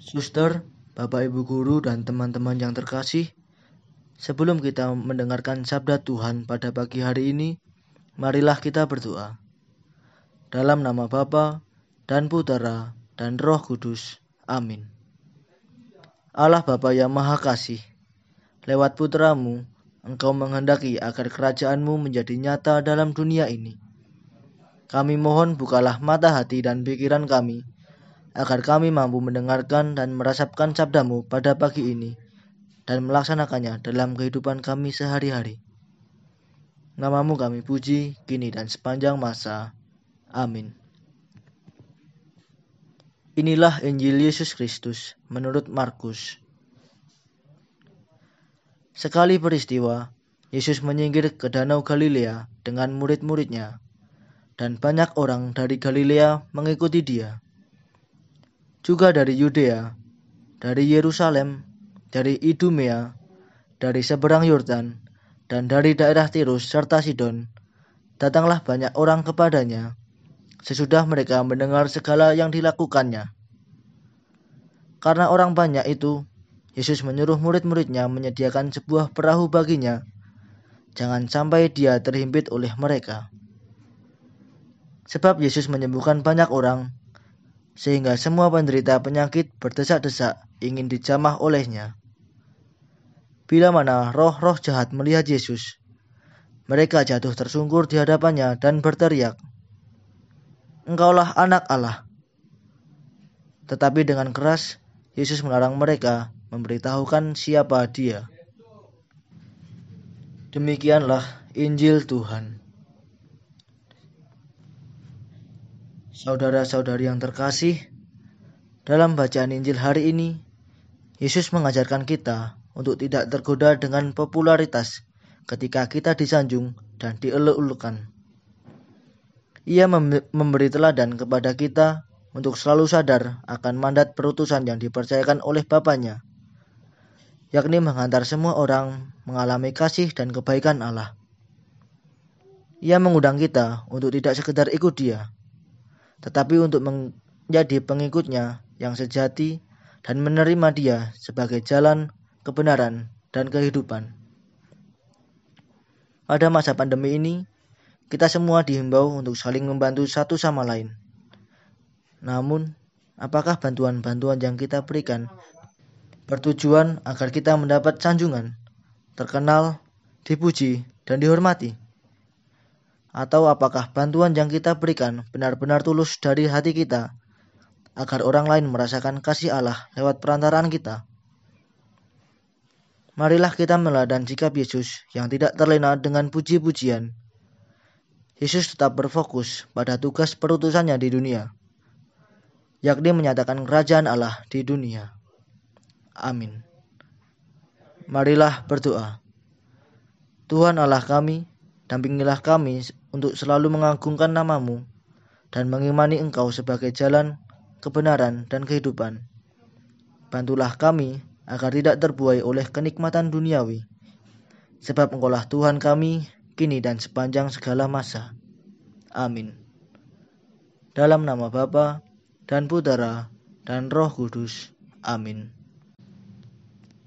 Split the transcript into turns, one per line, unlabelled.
Suster, Bapak Ibu guru dan teman-teman yang terkasih, sebelum kita mendengarkan sabda Tuhan pada pagi hari ini, marilah kita berdoa. Dalam nama Bapa dan Putera dan Roh Kudus. Amin. Allah Bapa yang Maha Kasih, lewat putramu, engkau menghendaki agar kerajaanmu menjadi nyata dalam dunia ini. Kami mohon bukalah mata hati dan pikiran kami, agar kami mampu mendengarkan dan merasakan sabdamu pada pagi ini dan melaksanakannya dalam kehidupan kami sehari-hari. Namamu kami puji, kini dan sepanjang masa. Amin. Inilah Injil Yesus Kristus menurut Markus. Sekali peristiwa, Yesus menyingkir ke Danau Galilea dengan murid-muridnya, dan banyak orang dari Galilea mengikuti dia juga dari Yudea, dari Yerusalem, dari Idumea, dari seberang Yordan, dan dari daerah Tirus serta Sidon, datanglah banyak orang kepadanya, sesudah mereka mendengar segala yang dilakukannya. Karena orang banyak itu, Yesus menyuruh murid-muridnya menyediakan sebuah perahu baginya, jangan sampai dia terhimpit oleh mereka. Sebab Yesus menyembuhkan banyak orang, sehingga semua penderita penyakit berdesak-desak ingin dijamah olehnya. Bila mana roh-roh jahat melihat Yesus, mereka jatuh tersungkur di hadapannya dan berteriak, Engkaulah anak Allah. Tetapi dengan keras, Yesus melarang mereka memberitahukan siapa dia. Demikianlah Injil Tuhan. Saudara-saudari yang terkasih, dalam bacaan Injil hari ini, Yesus mengajarkan kita untuk tidak tergoda dengan popularitas ketika kita disanjung dan dieluk-elukan. Ia memberi teladan kepada kita untuk selalu sadar akan mandat perutusan yang dipercayakan oleh Bapaknya, yakni menghantar semua orang mengalami kasih dan kebaikan Allah. Ia mengundang kita untuk tidak sekedar ikut dia, tetapi untuk menjadi pengikutnya yang sejati dan menerima dia sebagai jalan kebenaran dan kehidupan. Pada masa pandemi ini, kita semua dihimbau untuk saling membantu satu sama lain. Namun, apakah bantuan-bantuan yang kita berikan bertujuan agar kita mendapat sanjungan, terkenal, dipuji, dan dihormati? Atau apakah bantuan yang kita berikan benar-benar tulus dari hati kita agar orang lain merasakan kasih Allah lewat perantaraan kita? Marilah kita meladan sikap Yesus yang tidak terlena dengan puji-pujian. Yesus tetap berfokus pada tugas perutusannya di dunia, yakni menyatakan kerajaan Allah di dunia. Amin. Marilah berdoa. Tuhan Allah kami, Dampingilah kami untuk selalu mengagungkan namamu dan mengimani engkau sebagai jalan, kebenaran, dan kehidupan. Bantulah kami agar tidak terbuai oleh kenikmatan duniawi, sebab engkaulah Tuhan kami kini dan sepanjang segala masa. Amin. Dalam nama Bapa dan Putera dan Roh Kudus. Amin.